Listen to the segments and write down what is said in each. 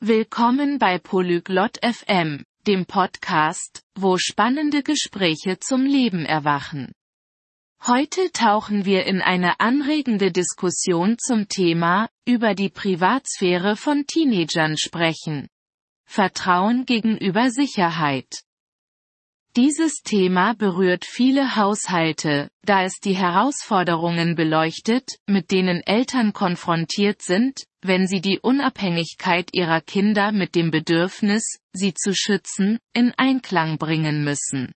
Willkommen bei Polyglot FM, dem Podcast, wo spannende Gespräche zum Leben erwachen. Heute tauchen wir in eine anregende Diskussion zum Thema, über die Privatsphäre von Teenagern sprechen. Vertrauen gegenüber Sicherheit. Dieses Thema berührt viele Haushalte, da es die Herausforderungen beleuchtet, mit denen Eltern konfrontiert sind, wenn sie die Unabhängigkeit ihrer Kinder mit dem Bedürfnis, sie zu schützen, in Einklang bringen müssen.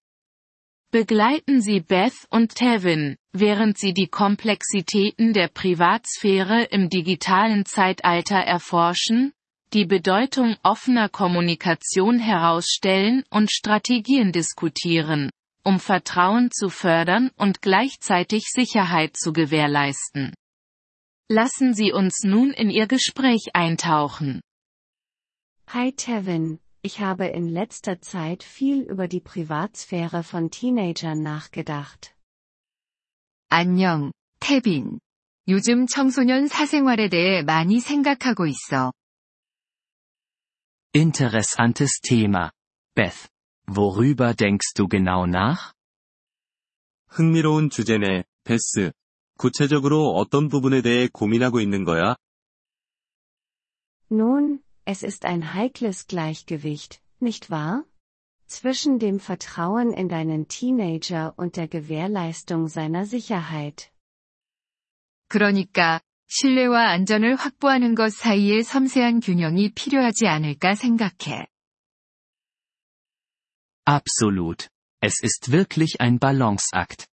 Begleiten Sie Beth und Tevin, während sie die Komplexitäten der Privatsphäre im digitalen Zeitalter erforschen, die Bedeutung offener Kommunikation herausstellen und Strategien diskutieren, um Vertrauen zu fördern und gleichzeitig Sicherheit zu gewährleisten. Lassen Sie uns nun in Ihr Gespräch eintauchen. Hi Tevin, ich habe in letzter Zeit viel über die Privatsphäre von Teenagern nachgedacht. 안녕, 태빈. 요즘 청소년 사생활에 대해 많이 생각하고 있어. Interessantes Thema. Beth. Worüber denkst du genau nach? 흥미로운 주제네, 베스. 구체적으로 어떤 부분에 대해 고민하고 있는 거야? Nun, es ist ein heikles Gleichgewicht, nicht wahr? Zwischen dem Vertrauen in deinen Teenager und der Gewährleistung seiner Sicherheit. 그러니까, 신뢰와 안전을 확보하는 것 사이의 섬세한 균형이 필요하지 않을까 생각해. Absolut. Es ist wirklich ein Balanceakt.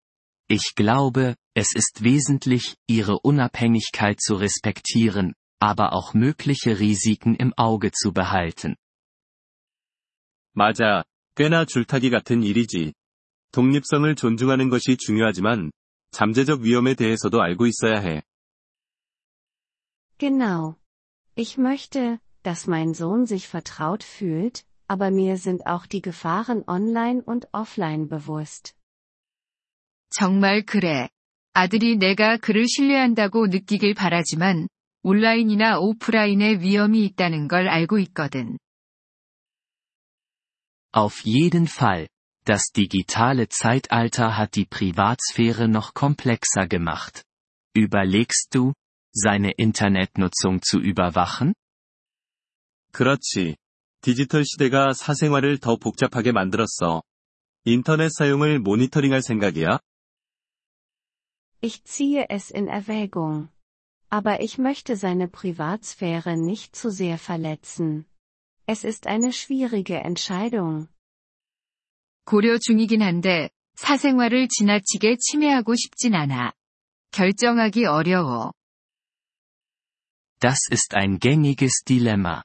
Ich glaube, es ist wesentlich, ihre Unabhängigkeit zu respektieren, aber auch mögliche Risiken im Auge zu behalten. 맞아. 꽤나 줄타기 같은 일이지. 독립성을 존중하는 것이 중요하지만, 잠재적 위험에 대해서도 알고 있어야 해. Genau. Ich möchte, dass mein Sohn sich vertraut fühlt, aber mir sind auch die Gefahren online und offline bewusst. 정말 그래. 아들이 내가 그를 신뢰한다고 느끼길 바라지만, 온라인이나 오프라인의 위험이 있다는 걸 알고 있거든. Auf jeden Fall. Das digitale Zeitalter hat die Privatsphäre noch komplexer gemacht. Überlegst du, seine Internetnutzung zu überwachen? 그렇지. 디지털 시대가 사생활을 더 복잡하게 만들었어. 인터넷 사용을 모니터링할 생각이야? Ich ziehe es in Erwägung. Aber ich möchte seine Privatsphäre nicht zu sehr verletzen. Es ist eine schwierige Entscheidung. 고려 중이긴 한데, 사생활을 지나치게 침해하고 싶진 않아. 결정하기 어려워. Das ist ein gängiges Dilemma.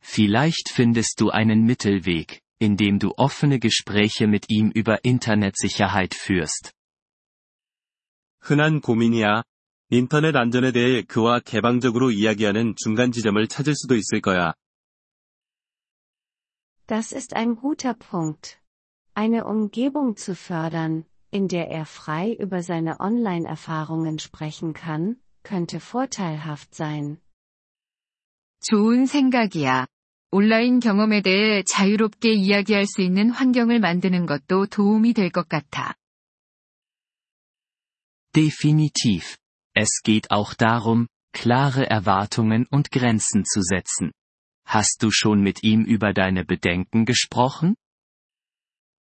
Vielleicht findest du einen Mittelweg, indem du offene Gespräche mit ihm über Internetsicherheit führst. 흔한 고민이야. 인터넷 안전에 대해 그와 개방적으로 이야기하는 중간 지점을 찾을 수도 있을 거야. Das ist ein guter Punkt. Eine Umgebung zu fördern, in der er frei über seine Online-Erfahrungen sprechen kann, könnte vorteilhaft sein. 좋은 생각이야. 온라인 경험에 대해 자유롭게 이야기할 수 있는 환경을 만드는 것도 도움이 될 것 같아. Definitiv. Es geht auch darum, klare Erwartungen und Grenzen zu setzen. Hast du schon mit ihm über deine Bedenken gesprochen?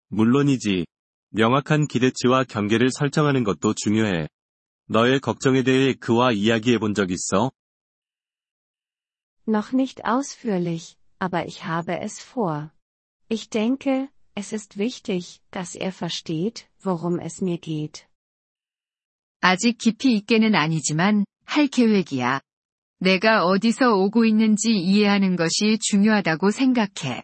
물론이지. 명확한 기대치와 경계를 설정하는 것도 중요해. 너의 걱정에 대해 그와 이야기해 본 적 있어? Noch nicht ausführlich, aber ich habe es vor. Ich denke, es ist wichtig, dass er versteht, worum es mir geht. 아직 깊이 있게는 아니지만, 할 계획이야. 내가 어디서 오고 있는지 이해하는 것이 중요하다고 생각해.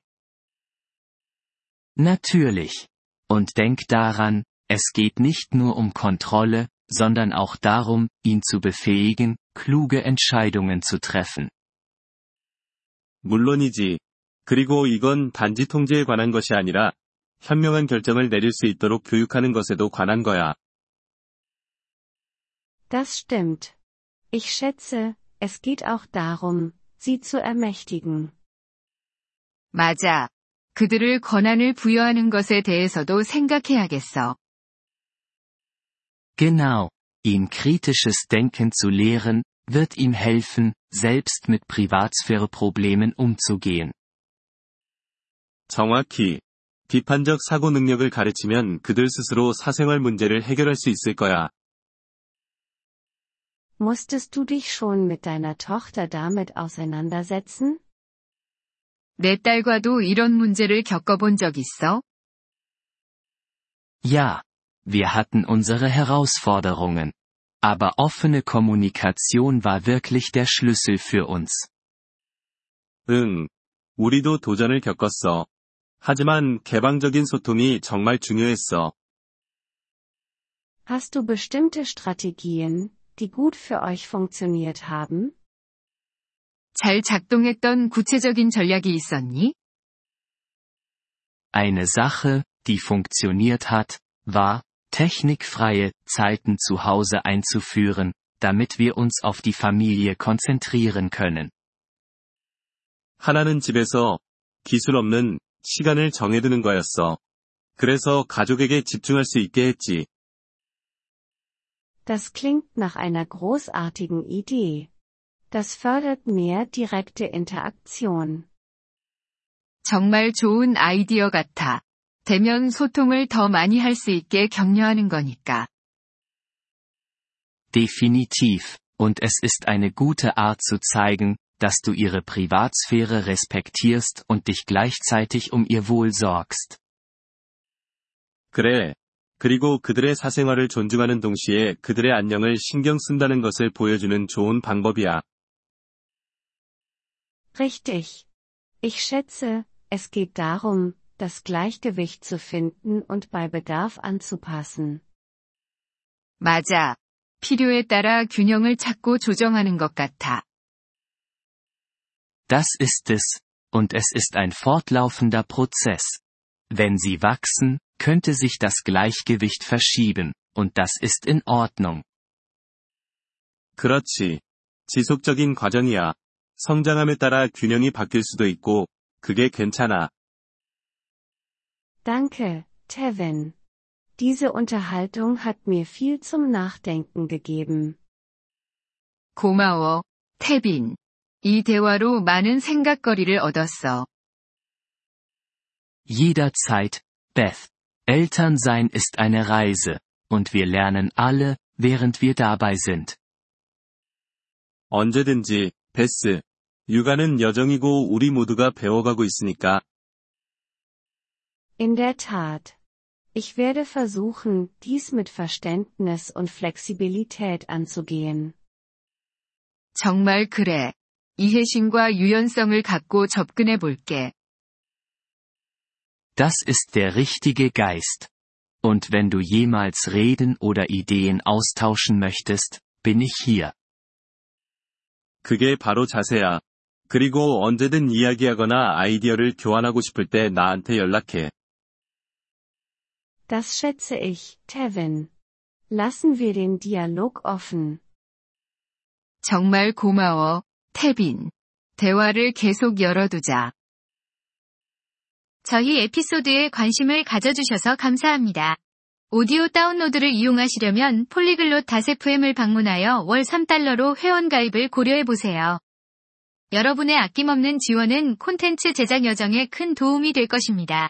Natürlich. Und denk daran, es geht nicht nur um Kontrolle, sondern auch darum, ihn zu befähigen, kluge Entscheidungen zu treffen. 물론이지. 그리고 이건 단지 통제에 관한 것이 아니라, 현명한 결정을 내릴 수 있도록 교육하는 것에도 관한 거야. Das stimmt. Ich schätze, es geht auch darum, sie zu ermächtigen. 맞아. 그들을 권한을 부여하는 것에 대해서도 생각해야겠어. Genau. Ihn kritisches Denken zu lehren, wird ihm helfen, selbst mit Privatsphäre-Problemen umzugehen. 정확히. 비판적 사고 능력을 가르치면 그들 스스로 사생활 문제를 해결할 수 있을 거야. Musstest du dich schon mit deiner Tochter damit auseinandersetzen? 내 딸과도 이런 문제를 겪어본 적 있어? Ja. Wir hatten unsere Herausforderungen. Aber offene Kommunikation war wirklich der Schlüssel für uns. 응. 우리도 도전을 겪었어. 하지만 개방적인 소통이 정말 중요했어. Hast du bestimmte Strategien, die gut für euch funktioniert haben? 잘 작동했던 구체적인 전략이 있었니? Eine Sache, die funktioniert hat, war, technikfreie Zeiten zu Hause einzuführen, damit wir uns auf die Familie konzentrieren können. 하나는 집에서 기술 없는 시간을 정해두는 거였어. 그래서 가족에게 집중할 수 있게 했지. Das klingt nach einer großartigen Idee. Das fördert mehr direkte Interaktion. 정말 좋은 아이디어 같아. 대면 소통을 더 많이 할 수 있게 격려하는 거니까. Definitiv. Und es ist eine gute Art zu zeigen, dass du ihre Privatsphäre respektierst und dich gleichzeitig um ihr Wohl sorgst. 그래. 그리고 그들의 사생활을 존중하는 동시에 그들의 안녕을 신경 쓴다는 것을 보여주는 좋은 방법이야. Richtig. Ich schätze, es geht darum, das Gleichgewicht zu finden und bei Bedarf anzupassen. 맞아. 필요에 따라 균형을 찾고 조정하는 것 같아. Das ist es, und es ist ein fortlaufender Prozess. Wenn sie wachsen, könnte sich das Gleichgewicht verschieben, und das ist in Ordnung. 그렇지. 지속적인 과정이야. 성장함에 따라 균형이 바뀔 수도 있고, 그게 괜찮아. Danke, Tevin. Diese Unterhaltung hat mir viel zum Nachdenken gegeben. 고마워, 태빈. 이 대화로 많은 생각거리를 얻었어. Jederzeit, Beth. Elternsein ist eine Reise, und wir lernen alle, während wir dabei sind. 언제든지, 베스. 육아는 여정이고 우리 모두가 배워가고 있으니까. In der Tat. Ich werde versuchen, dies mit Verständnis und Flexibilität anzugehen. 정말 그래. 이해심과 유연성을 갖고 접근해 볼게. Das ist der richtige Geist. Und wenn du jemals reden oder Ideen austauschen möchtest, bin ich hier. 그게 바로 자세야. 그리고 언제든 이야기하거나 아이디어를 교환하고 싶을 때 나한테 연락해. Das schätze ich, Tevin. Lassen wir den Dialog offen. 정말 고마워, 태빈. 대화를 계속 열어두자. 저희 에피소드에 관심을 가져주셔서 감사합니다. 오디오 다운로드를 이용하시려면 폴리글롯 다세프엠을 방문하여 월 3달러로 회원가입을 고려해보세요. 여러분의 아낌없는 지원은 콘텐츠 제작 여정에 큰 도움이 될 것입니다.